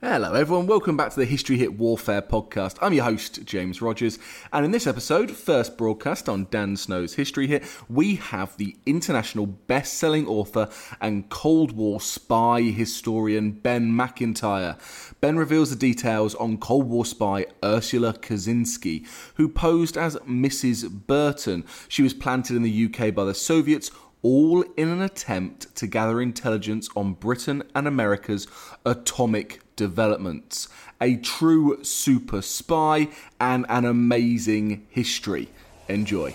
Hello, everyone. Welcome back to the History Hit Warfare podcast. I'm your host, James Rogers, and in this episode, first broadcast on Dan Snow's History Hit, we have the international best selling author and Cold War spy historian Ben Macintyre. Ben reveals the details on Cold War spy Ursula Kuczynski, who posed as Mrs. Burton. She was planted in the UK by the Soviets all in an attempt to gather intelligence on Britain and America's atomic developments. A true super spy and an amazing history. Enjoy.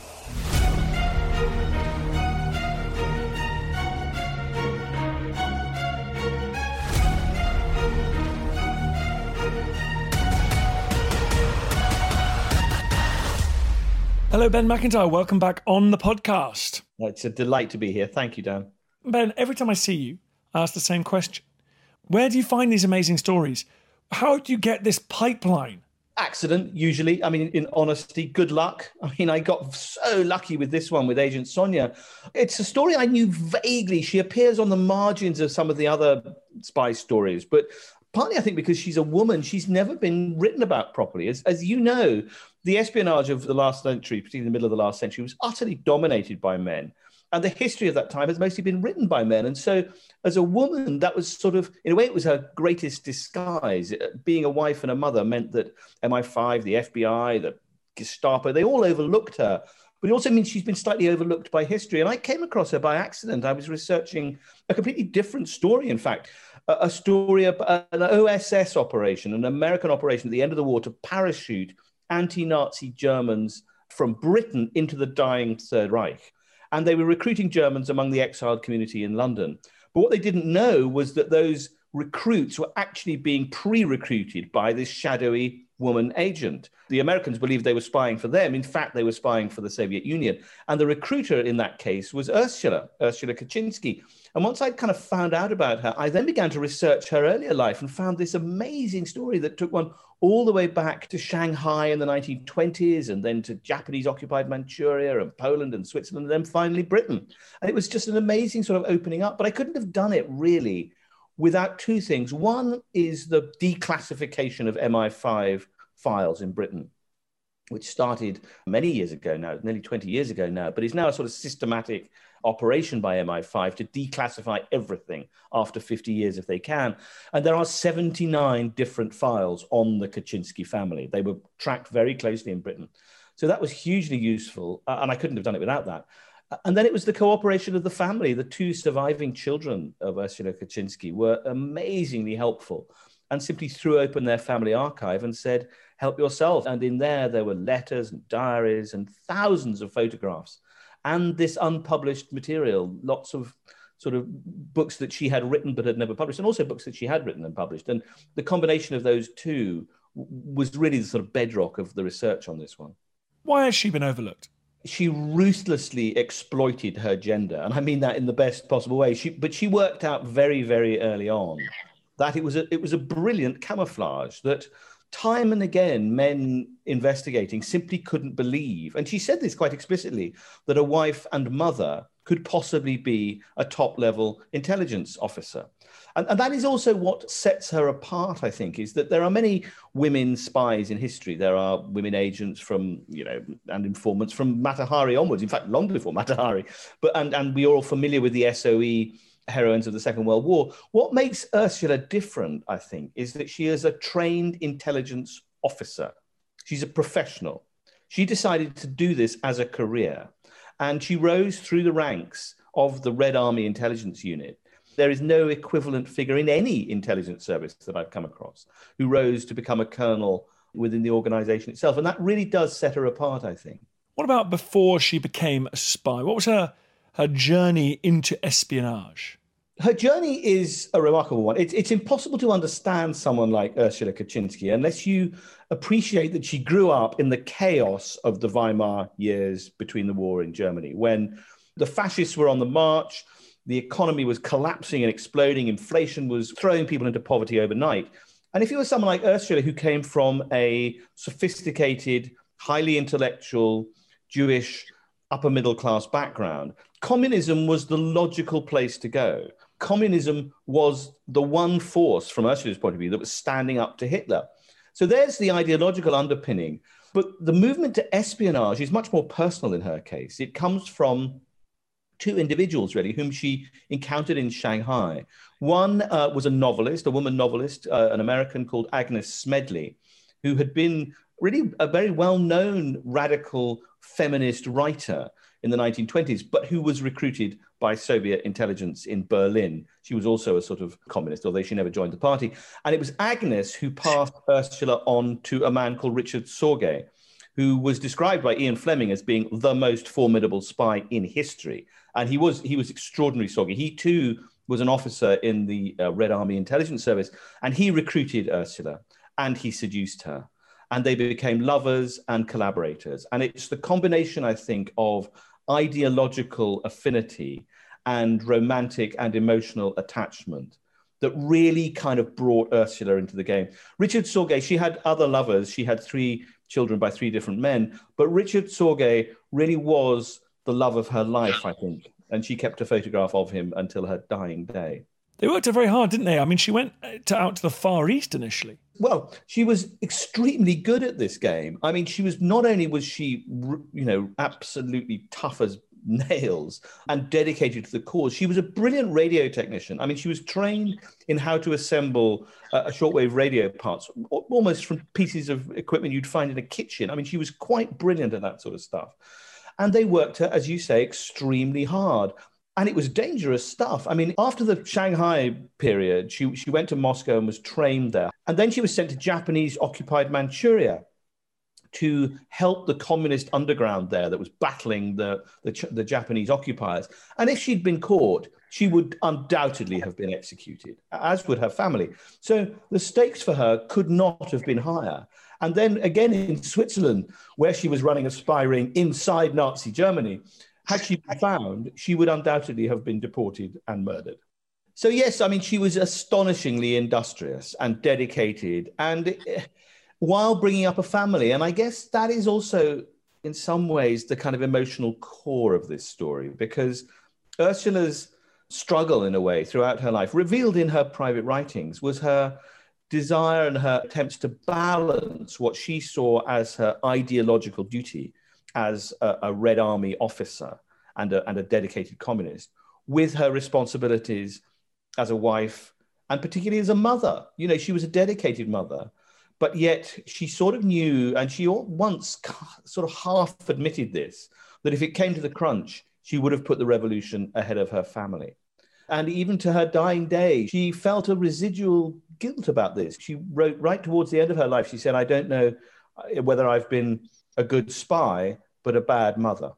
Hello, Ben Macintyre. Welcome back on the podcast. It's a delight to be here. Thank you, Dan. Ben, every time I see you, I ask the same question Where do you find these amazing stories? How do you get this pipeline? Accident, usually. I mean, in honesty, good luck. I mean, I got so lucky with this one with Agent Sonya. It's a story I knew vaguely. She appears on the margins of some of the other spy stories, but partly I think because she's a woman, she's never been written about properly. As, as you know, the espionage of the last century, particularly the middle of the last century, was utterly dominated by men. And the history of that time has mostly been written by men. And so, as a woman, that was sort of, in a way, it was her greatest disguise. Uh, being a wife and a mother meant that MI5, the FBI, the Gestapo, they all overlooked her. But it also means she's been slightly overlooked by history. And I came across her by accident. I was researching a completely different story, in fact, a, story of an OSS operation, an American operation at the end of the war to parachute anti Nazi Germans from Britain into the dying Third Reich. And they were recruiting Germans among the exiled community in London. But what they didn't know was that those recruits were actually being pre recruited by this shadowy woman agent. The Americans believed they were spying for them. In fact, they were spying for the Soviet Union. And the recruiter in that case was Ursula, Ursula Kuczynski. And once I'd kind of found out about her, I then began to research her earlier life and found this amazing story that took one all the way back to Shanghai in the 1920s and then to Japanese occupied Manchuria and Poland and Switzerland and then finally Britain. And it was just an amazing sort of opening up. But I couldn't have done it really without two things. One is the declassification of MI5 files in Britain which started many years ago now, nearly 20 years ago now, but is now a sort of systematic operation by MI5 to declassify everything after 50 years if they can. And there are 79 different files on the Kuczynski family. They were tracked very closely in Britain. So that was hugely useful. Uh, and I couldn't have done it without that. Uh, and then it was the cooperation of the family. The two surviving children of Ursula Kuczynski were amazingly helpful and simply threw open their family archive and said, help yourself. And in there, there were letters and diaries and thousands of photographs and this unpublished material, lots of sort of books that she had written but had never published, and also books that she had written and published. And the combination of those two was really the sort of bedrock of the research on this one. Why has she been overlooked? She ruthlessly exploited her gender, and I mean that in the best possible way. She, but she worked out very, very early on that it was a, it was a brilliant camouflage that time and again, men investigating simply couldn't believe, and she said this quite explicitly, that a wife and mother could possibly be a top level intelligence officer. And, and, that is also what sets her apart, I think, is that there are many women spies in history. There are women agents from, you know, and informants from Mata Hari onwards, in fact, long before Mata Hari. But, and, and we are all familiar with the SOE heroines of the Second World War. What makes Ursula different, I think, is that she is a trained intelligence officer. She's a professional. She decided to do this as a career, and she rose through the ranks of the Red Army Intelligence Unit. There is no equivalent figure in any intelligence service that I've come across who rose to become a colonel within the organization itself. And that really does set her apart, I think. What about before she became a spy? What was her her journey into espionage? Her journey is a remarkable one. It's, it's impossible to understand someone like Ursula Kuczynski unless you appreciate that she grew up in the chaos of the Weimar years between the war in Germany, when the fascists were on the march, the economy was collapsing and exploding, inflation was throwing people into poverty overnight. And if you were someone like Ursula, who came from a sophisticated, highly intellectual, Jewish, upper middle class background, communism was the logical place to go. Communism was the one force, from Ursula's point of view, that was standing up to Hitler. So there's the ideological underpinning. But the movement to espionage is much more personal in her case. It comes from two individuals, really, whom she encountered in Shanghai. One uh, was a novelist, a woman novelist, uh, an American called Agnes Smedley, who had been really a very well known radical feminist writer in the 1920s, but who was recruited by Soviet intelligence in Berlin. She was also a sort of communist, although she never joined the party. And it was Agnes who passed Ursula on to a man called Richard Sorge, who was described by Ian Fleming as being the most formidable spy in history. And he was he was extraordinary, Sorge. He too was an officer in the uh, Red Army Intelligence Service, and he recruited Ursula and he seduced her. And they became lovers and collaborators. And it's the combination, I think, of ideological affinity and romantic and emotional attachment that really kind of brought Ursula into the game. Richard Sorge, she had other lovers. She had three children by three different men, but Richard Sorge really was the love of her life, I think. And she kept a photograph of him until her dying day. They worked her very hard, didn't they? I mean, she went to, out to the Far East initially. Well, she was extremely good at this game. I mean, she was not only was she, you know, absolutely tough as nails and dedicated to the cause. She was a brilliant radio technician. I mean, she was trained in how to assemble uh, a shortwave radio parts, almost from pieces of equipment you'd find in a kitchen. I mean, she was quite brilliant at that sort of stuff. And they worked her, as you say, extremely hard and it was dangerous stuff. I mean, after the Shanghai period, she, she went to Moscow and was trained there. And then she was sent to Japanese occupied Manchuria to help the communist underground there that was battling the, the, the Japanese occupiers. And if she'd been caught, she would undoubtedly have been executed, as would her family. So the stakes for her could not have been higher. And then again in Switzerland, where she was running a spy ring inside Nazi Germany, had she been found, she would undoubtedly have been deported and murdered. So, yes, I mean, she was astonishingly industrious and dedicated, and eh, while bringing up a family. And I guess that is also, in some ways, the kind of emotional core of this story, because Ursula's struggle, in a way, throughout her life, revealed in her private writings, was her desire and her attempts to balance what she saw as her ideological duty as a, a Red Army officer and a, and a dedicated communist with her responsibilities as a wife and particularly as a mother. You know, she was a dedicated mother, but yet she sort of knew, and she once sort of half admitted this, that if it came to the crunch, she would have put the revolution ahead of her family. And even to her dying day, she felt a residual guilt about this. She wrote right towards the end of her life, she said, I don't know uh, whether I've been a good spy, but a bad mother.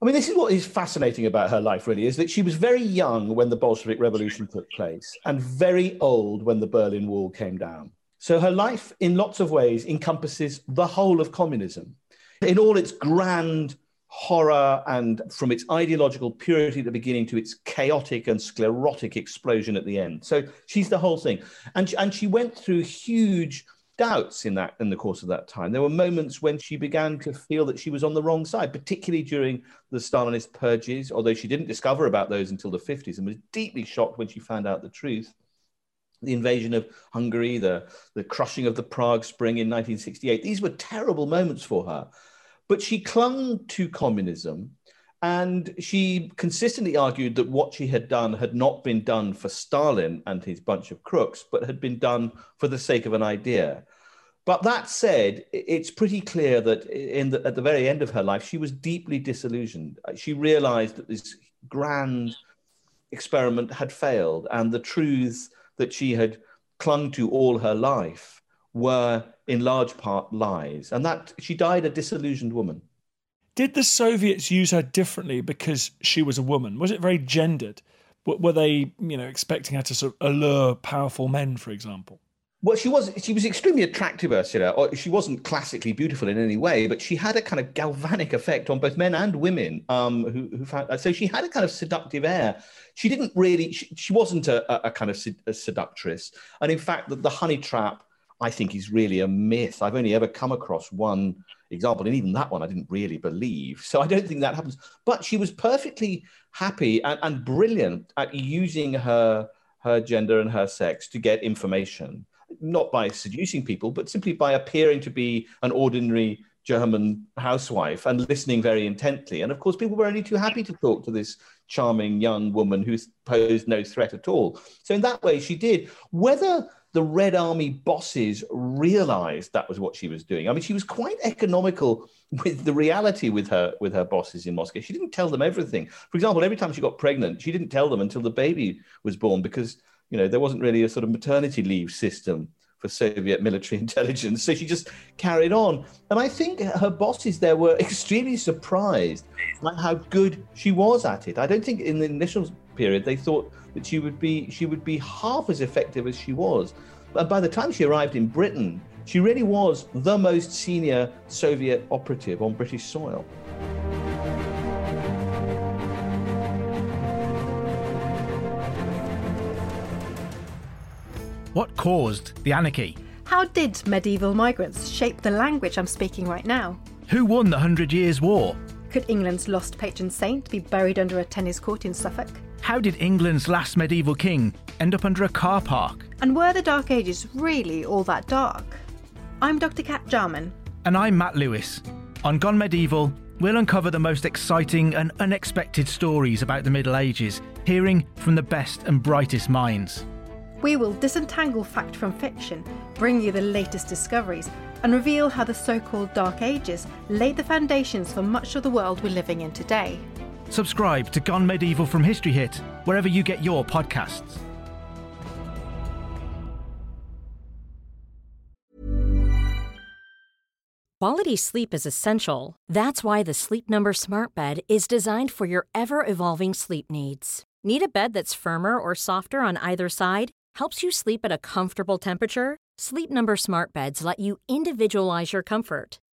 I mean, this is what is fascinating about her life, really, is that she was very young when the Bolshevik Revolution took place and very old when the Berlin Wall came down. So her life, in lots of ways, encompasses the whole of communism in all its grand horror and from its ideological purity at the beginning to its chaotic and sclerotic explosion at the end. So she's the whole thing. And, and she went through huge doubts in that in the course of that time. There were moments when she began to feel that she was on the wrong side, particularly during the Stalinist purges, although she didn't discover about those until the 50s and was deeply shocked when she found out the truth. The invasion of Hungary, the, the crushing of the Prague Spring in 1968, these were terrible moments for her. But she clung to communism and she consistently argued that what she had done had not been done for Stalin and his bunch of crooks, but had been done for the sake of an idea. But that said, it's pretty clear that the, at the very end of her life, she was deeply disillusioned. Uh, she realized that this grand experiment had failed, and the truths that she had clung to all her life were in large part lies. And that she died a disillusioned woman. Did the Soviets use her differently because she was a woman? Was it very gendered? Were they, you know, expecting her to sort of allure powerful men, for example? Well, she was she was extremely attractive, Ursula. She wasn't classically beautiful in any way, but she had a kind of galvanic effect on both men and women. Um, who, who found so she had a kind of seductive air. She didn't really. She, she wasn't a, a, kind of a seductress, and in fact, the, the honey trap I think is really a myth. I've only ever come across one example, and even that one I didn't really believe. So I don't think that happens. But she was perfectly happy and, and brilliant at using her her gender and her sex to get information, not by seducing people, but simply by appearing to be an ordinary German housewife and listening very intently. And of course, people were only too happy to talk to this charming young woman who posed no threat at all. So, in that way, she did. Whether the Red Army bosses realized that was what she was doing. I mean, she was quite economical with the reality with her with her bosses in Moscow. She didn't tell them everything. For example, every time she got pregnant, she didn't tell them until the baby was born because you know there wasn't really a sort of maternity leave system for Soviet military intelligence. So she just carried on. And I think her bosses there were extremely surprised by how good she was at it. I don't think in the initial period they thought that she would be she would be half as effective as she was. But by the time she arrived in Britain, she really was the most senior Soviet operative on British soil. What caused the anarchy? How did medieval migrants shape the language I'm speaking right now? Who won the Hundred Years' War? Could England's lost patron saint be buried under a tennis court in Suffolk? How did England's last medieval king end up under a car park? And were the Dark Ages really all that dark? I'm Dr. Cat Jarman. And I'm Matt Lewis. On Gone Medieval, we'll uncover the most exciting and unexpected stories about the Middle Ages, hearing from the best and brightest minds. We will disentangle fact from fiction, bring you the latest discoveries, and reveal how the so called Dark Ages laid the foundations for much of the world we're living in today. Subscribe to Gone Medieval from History Hit wherever you get your podcasts. Quality sleep is essential. That's why the Sleep Number Smart Bed is designed for your ever evolving sleep needs. Need a bed that's firmer or softer on either side? Helps you sleep at a comfortable temperature? Sleep Number Smart Beds let you individualize your comfort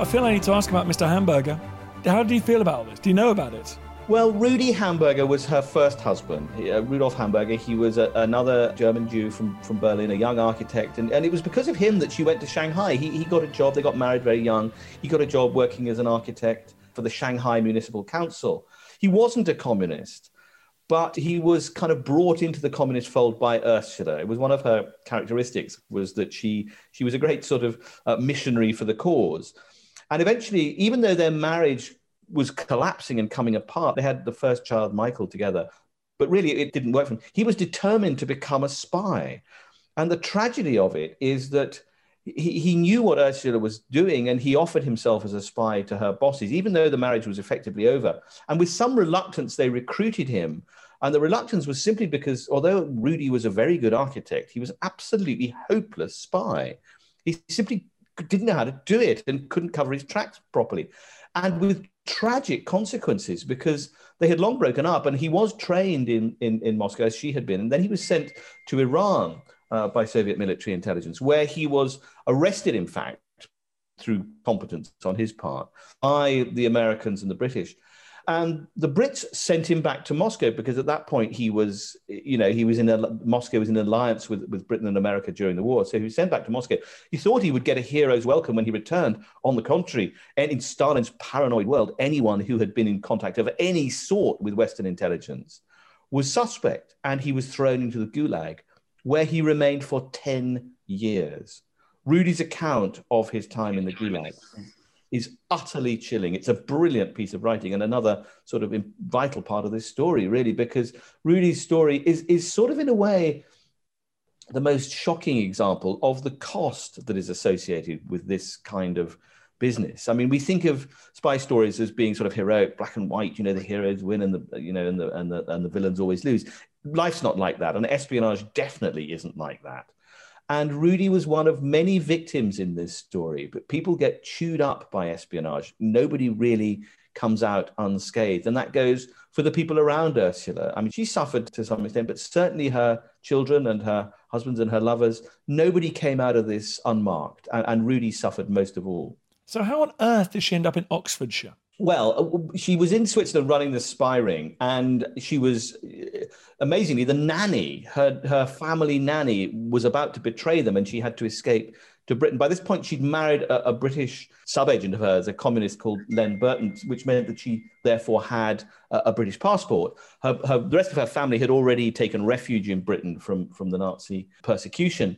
I feel I need to ask about Mr. Hamburger. How did he feel about all this? Do you know about it? Well, Rudy Hamburger was her first husband. Uh, Rudolf Hamburger, he was a, another German Jew from, from Berlin, a young architect. And, and it was because of him that she went to Shanghai. He, he got a job, they got married very young. He got a job working as an architect for the Shanghai Municipal Council. He wasn't a communist, but he was kind of brought into the communist fold by Ursula. It was one of her characteristics was that she, she was a great sort of uh, missionary for the cause. And eventually, even though their marriage was collapsing and coming apart. They had the first child, Michael, together, but really it didn't work for him. He was determined to become a spy. And the tragedy of it is that he, he knew what Ursula was doing and he offered himself as a spy to her bosses, even though the marriage was effectively over. And with some reluctance, they recruited him. And the reluctance was simply because, although Rudy was a very good architect, he was absolutely hopeless spy. He simply didn't know how to do it and couldn't cover his tracks properly. And with tragic consequences because they had long broken up and he was trained in, in, in Moscow as she had been. And then he was sent to Iran uh, by Soviet military intelligence, where he was arrested, in fact, through competence on his part by the Americans and the British. And the Brits sent him back to Moscow because at that point he was, you know, he was in a, Moscow was in alliance with, with Britain and America during the war. So he was sent back to Moscow. He thought he would get a hero's welcome when he returned. On the contrary, and in Stalin's paranoid world, anyone who had been in contact of any sort with Western intelligence was suspect, and he was thrown into the Gulag, where he remained for 10 years. Rudy's account of his time in the Gulag is utterly chilling. It's a brilliant piece of writing and another sort of vital part of this story, really, because Rudy's story is, is sort of, in a way, the most shocking example of the cost that is associated with this kind of business. I mean, we think of spy stories as being sort of heroic, black and white. You know, the heroes win and the you know and the and the and the villains always lose. Life's not like that, and espionage definitely isn't like that. And Rudy was one of many victims in this story, but people get chewed up by espionage. Nobody really comes out unscathed. And that goes for the people around Ursula. I mean, she suffered to some extent, but certainly her children and her husbands and her lovers, nobody came out of this unmarked. And, and Rudy suffered most of all. So, how on earth did she end up in Oxfordshire? Well, uh, she was in Switzerland running the spy ring, and she was uh, amazingly the nanny. Her her family nanny was about to betray them, and she had to escape to Britain. By this point, she'd married a, a British subagent of hers, a communist called Len Burton, which meant that she therefore had a, a British passport. Her, her, the rest of her family had already taken refuge in Britain from from the Nazi persecution.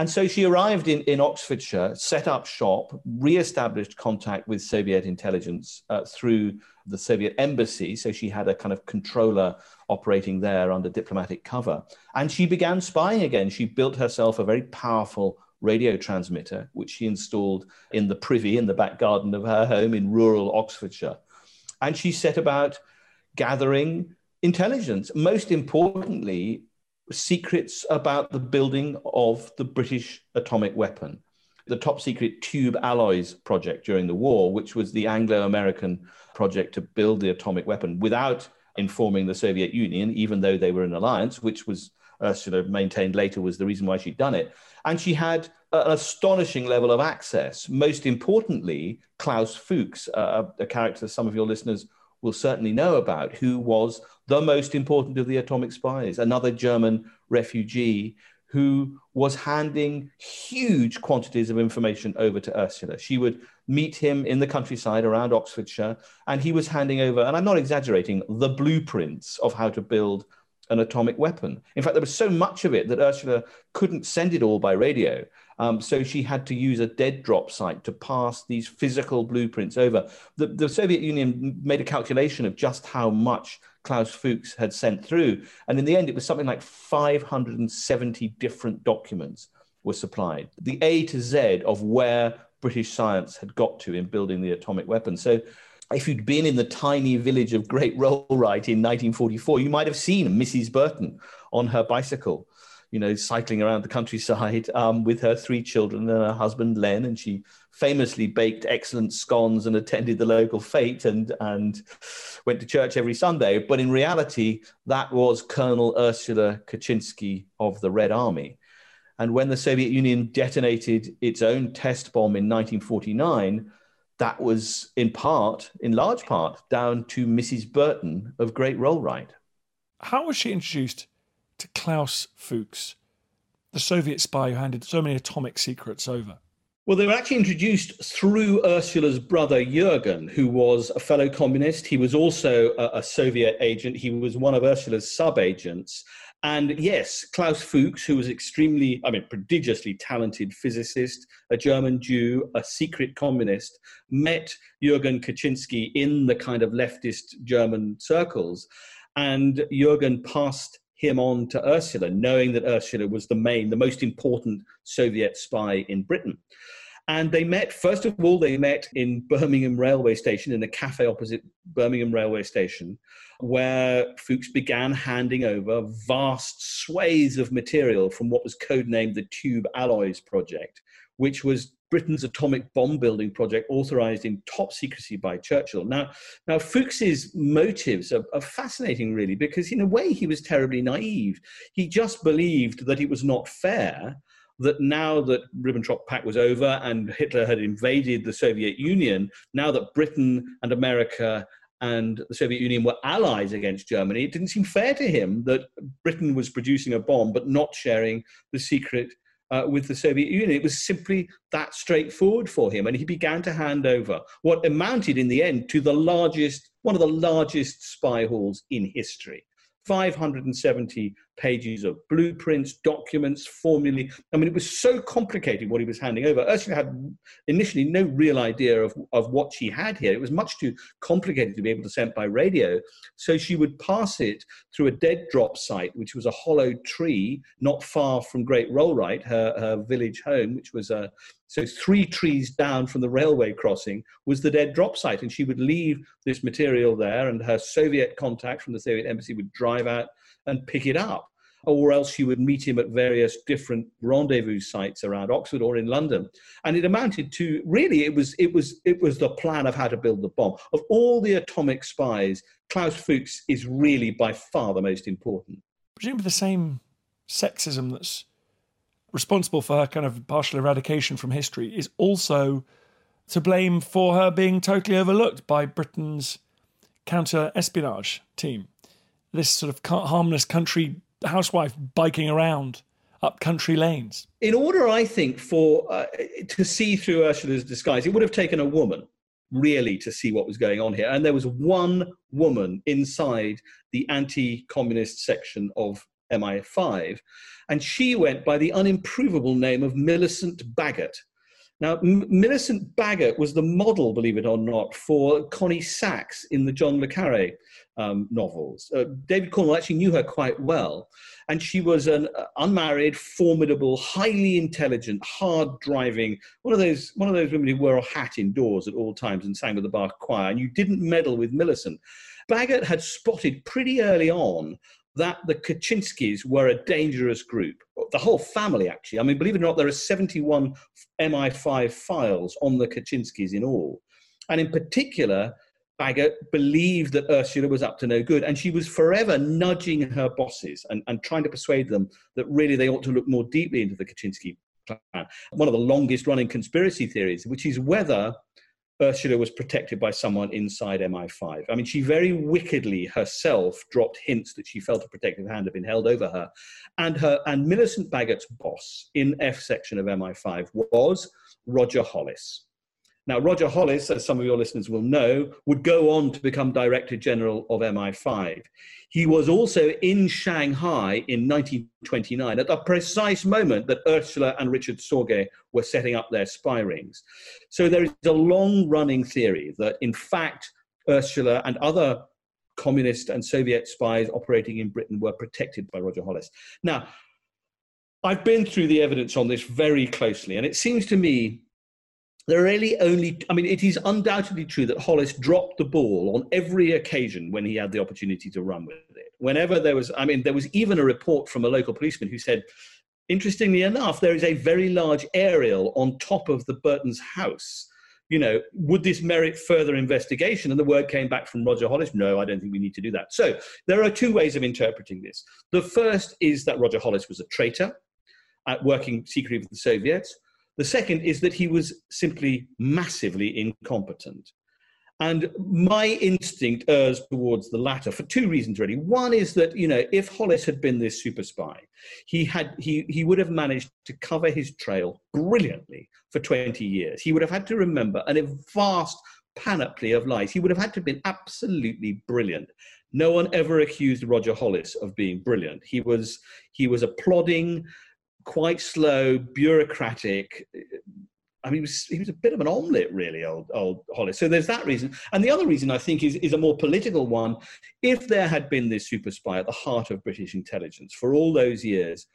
And so she arrived in, in Oxfordshire, set up shop, re-established contact with Soviet intelligence uh, through the Soviet embassy. So she had a kind of controller operating there under diplomatic cover. And she began spying again. She built herself a very powerful radio transmitter, which she installed in the privy in the back garden of her home in rural Oxfordshire. And she set about gathering intelligence. Most importantly, secrets about the building of the British atomic weapon. The top secret Tube Alloys project during the war, which was the Anglo American project to build the atomic weapon without informing the Soviet Union, even though they were in alliance, which was Ursula maintained later was the reason why she'd done it. And she had an astonishing level of access. Most importantly, Klaus Fuchs, uh, a character some of your listeners will certainly know about, who was the most important of the atomic spies, another German refugee who was handing huge quantities of information over to Ursula. She would meet him in the countryside around Oxfordshire, and he was handing over, and I'm not exaggerating, the blueprints of how to build an atomic weapon. In fact, there was so much of it that Ursula couldn't send it all by radio. Um, so she had to use a dead drop site to pass these physical blueprints over. The, the Soviet Union made a calculation of just how much Klaus Fuchs had sent through. And in the end, it was something like 570 different documents were supplied, the A to Z of where British science had got to in building the atomic weapon. So if you'd been in the tiny village of Great Rollright in 1944, you might have seen Mrs. Burton on her bicycle you know, cycling around the countryside um, with her three children and her husband Len, and she famously baked excellent scones and attended the local fete and and went to church every Sunday. But in reality, that was Colonel Ursula Kuczynski of the Red Army. And when the Soviet Union detonated its own test bomb in 1949, that was in part, in large part, down to Mrs. Burton of Great Rollright. How was she introduced to Klaus Fuchs, the Soviet spy who handed so many atomic secrets over? Well, they were actually introduced through Ursula's brother Jurgen, who was a fellow communist. He was also a, a Soviet agent. He was one of Ursula's sub agents. And yes, Klaus Fuchs, who was extremely, I mean, prodigiously talented physicist, a German Jew, a secret communist, met Jürgen Kuczynski in the kind of leftist German circles. And Jürgen passed him on to Ursula, knowing that Ursula was the main, the most important Soviet spy in Britain. And they met, first of all, they met in Birmingham Railway Station, in a cafe opposite Birmingham Railway Station, where Fuchs began handing over vast swathes of material from what was codenamed the Tube Alloys Project, which was Britain's atomic bomb building project authorized in top secrecy by Churchill. Now, now Fuchs's motives are, are, fascinating, really, because in a way he was terribly naive. He just believed that it was not fair that now that Ribbentrop Pact was over and Hitler had invaded the Soviet Union, now that Britain and America and the Soviet Union were allies against Germany, it didn't seem fair to him that Britain was producing a bomb but not sharing the secret uh, with the Soviet Union. It was simply that straightforward for him. And he began to hand over what amounted in the end to the largest, one of the largest spy hauls in history. 570 pages of blueprints, documents, formulae. I mean, it was so complicated what he was handing over. Ursula had initially no real idea of, of what she had here. It was much too complicated to be able to send by radio. So she would pass it through a dead drop site, which was a hollow tree not far from Great Rollright, her, her village home, which was a so three trees down from the railway crossing was the dead drop site, and she would leave this material there, and her Soviet contact from the Soviet embassy would drive out and pick it up or else she would meet him at various different rendezvous sites around Oxford or in London. And it amounted to really it was it was it was the plan of how to build the bomb. Of all the atomic spies, Klaus Fuchs is really by far the most important. Presumably the same sexism that's responsible for her kind of partial eradication from history is also to blame for her being totally overlooked by Britain's counter espionage team. This sort of harmless country housewife biking around up country lanes. In order, I think, for uh, to see through Ursula's disguise, it would have taken a woman really to see what was going on here. And there was one woman inside the anti-communist section of MI5, and she went by the unimprovable name of Millicent Bagot. Now, Millicent Bagot was the model, believe it or not, for Connie Sachs in the John le Carre um, novels. Uh, David Cornwell actually knew her quite well, and she was an uh, unmarried, formidable, highly intelligent, hard-driving one of those one of those women who wore a hat indoors at all times and sang with the Bach choir. And you didn't meddle with Millicent. Bagot had spotted pretty early on that the Kuczynskis were a dangerous group. The whole family, actually. I mean, believe it or not, there are 71 MI5 files on the Kuczynskis in all. And in particular, Bagot believed that Ursula was up to no good, and she was forever nudging her bosses and, and trying to persuade them that really they ought to look more deeply into the Kuczynski plan. One of the longest running conspiracy theories, which is whether Ursula was protected by someone inside MI5. I mean, she very wickedly herself dropped hints that she felt a protective hand had been held over her. And her and Millicent Bagot's boss in F section of MI5 was Roger Hollis. Now, Roger Hollis, as some of your listeners will know, would go on to become Director General of MI5. He was also in Shanghai in 1929 at the precise moment that Ursula and Richard Sorge were setting up their spy rings. So there is a long running theory that, in fact, Ursula and other communist and Soviet spies operating in Britain were protected by Roger Hollis. Now, I've been through the evidence on this very closely, and it seems to me there are really only, I mean, it is undoubtedly true that Hollis dropped the ball on every occasion when he had the opportunity to run with it. Whenever there was, I mean, there was even a report from a local policeman who said, interestingly enough, there is a very large aerial on top of the Burton's house. You know, would this merit further investigation? And the word came back from Roger Hollis no, I don't think we need to do that. So there are two ways of interpreting this. The first is that Roger Hollis was a traitor, at working secretly with the Soviets. The second is that he was simply massively incompetent. And my instinct errs towards the latter for two reasons, really. One is that, you know, if Hollis had been this super spy, he, had, he, he would have managed to cover his trail brilliantly for 20 years. He would have had to remember a vast panoply of lies. He would have had to have been absolutely brilliant. No one ever accused Roger Hollis of being brilliant. He was, he was a plodding, quite slow, bureaucratic, I mean, he was, he was a bit of an omelette, really, old, old Hollis. So there's that reason. And the other reason I think is, is a more political one. If there had been this super spy at the heart of British intelligence for all those years,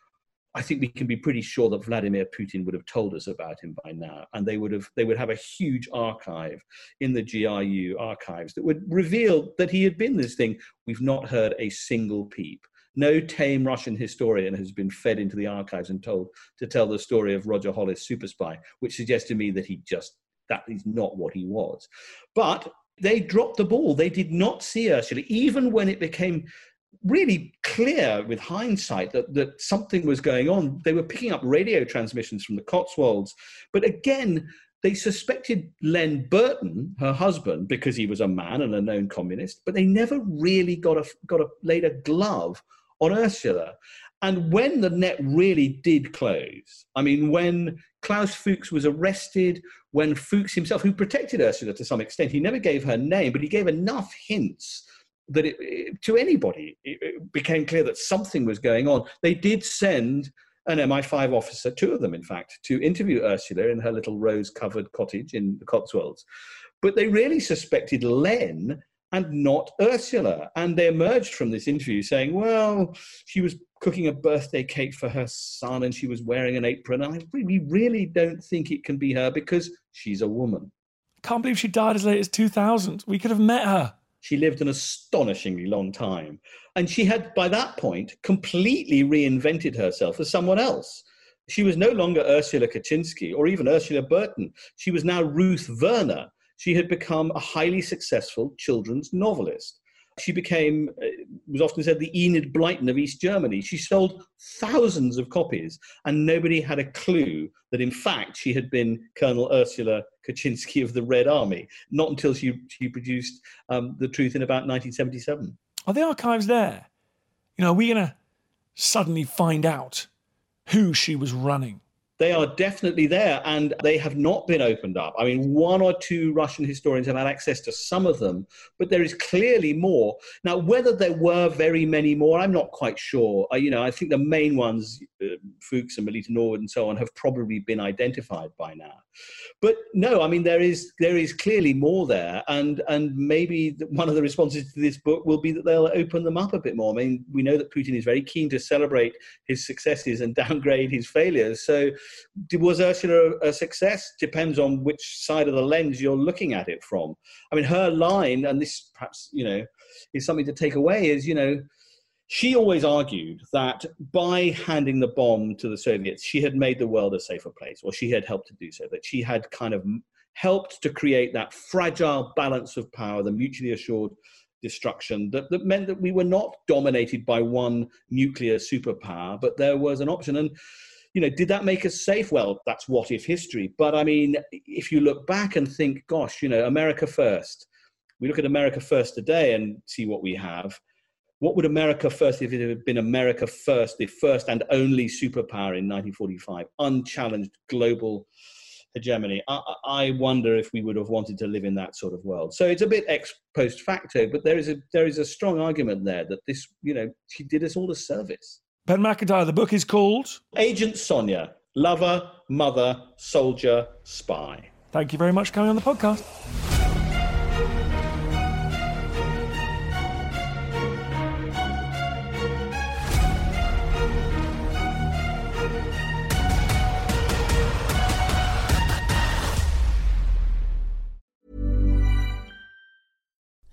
I think we can be pretty sure that Vladimir Putin would have told us about him by now, and they would have they would have a huge archive in the GRU archives that would reveal that he had been this thing. We've not heard a single peep. No tame Russian historian has been fed into the archives and told to tell the story of Roger Hollis, super spy, which suggests to me that he just, that is not what he was. But they dropped the ball. They did not see Ursula, even when it became really clear with hindsight that, that something was going on. They were picking up radio transmissions from the Cotswolds. But again, they suspected Len Burton, her husband, because he was a man and a known communist, but they never really got a, got a, laid a glove on Ursula. And when the net really did close, I mean, when Klaus Fuchs was arrested, when Fuchs himself, who protected Ursula to some extent, he never gave her name, but he gave enough hints that it, to anybody it became clear that something was going on. They did send an MI5 officer, two of them, in fact, to interview Ursula in her little rose covered cottage in the Cotswolds. But they really suspected Len and not Ursula. And they emerged from this interview saying, well, she was cooking a birthday cake for her son and she was wearing an apron. And I really, really don't think it can be her because she's a woman. Can't believe she died as late as 2000. We could have met her. She lived an astonishingly long time. And she had, by that point, completely reinvented herself as someone else. She was no longer Ursula Kuczynski or even Ursula Burton. She was now Ruth Werner, she had become a highly successful children's novelist. She became, uh, was often said, the Enid Blyton of East Germany. She sold thousands of copies, and nobody had a clue that, in fact, she had been Colonel Ursula Kuczynski of the Red Army. Not until she, she produced um, The Truth in about 1977. Are the archives there? You know, are we going to suddenly find out who she was running? They are definitely there and they have not been opened up. I mean, one or two Russian historians have had access to some of them, but there is clearly more. Now, whether there were very many more, I'm not quite sure. You know, I think the main ones, uh, Fuchs and Melita Norwood and so on, have probably been identified by now. But no, I mean, there is there is clearly more there, and and maybe one of the responses to this book will be that they'll open them up a bit more. I mean, we know that Putin is very keen to celebrate his successes and downgrade his failures. So was Ursula a success? Depends on which side of the lens you're looking at it from. I mean, her line, and this perhaps you know is something to take away, is you know she always argued that by handing the bomb to the Soviets, she had made the world a safer place, or she had helped to do so. That she had kind of helped to create that fragile balance of power, the mutually assured destruction that, that meant that we were not dominated by one nuclear superpower, but there was an option. And you know, did that make us safe? Well, that's what if history. But I mean, if you look back and think, gosh, you know, America first, we look at America first today and see what we have. What would America first, if it had been America first, the first and only superpower in 1945, unchallenged global hegemony? I, I wonder if we would have wanted to live in that sort of world. So it's a bit ex post facto, but there is a there is a strong argument there that this, you know, she did us all a service. Ben Macintyre, the book is called Agent Sonya Lover, Mother, Soldier, Spy. Thank you very much for coming on the podcast.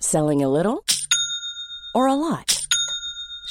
Selling a little or a lot?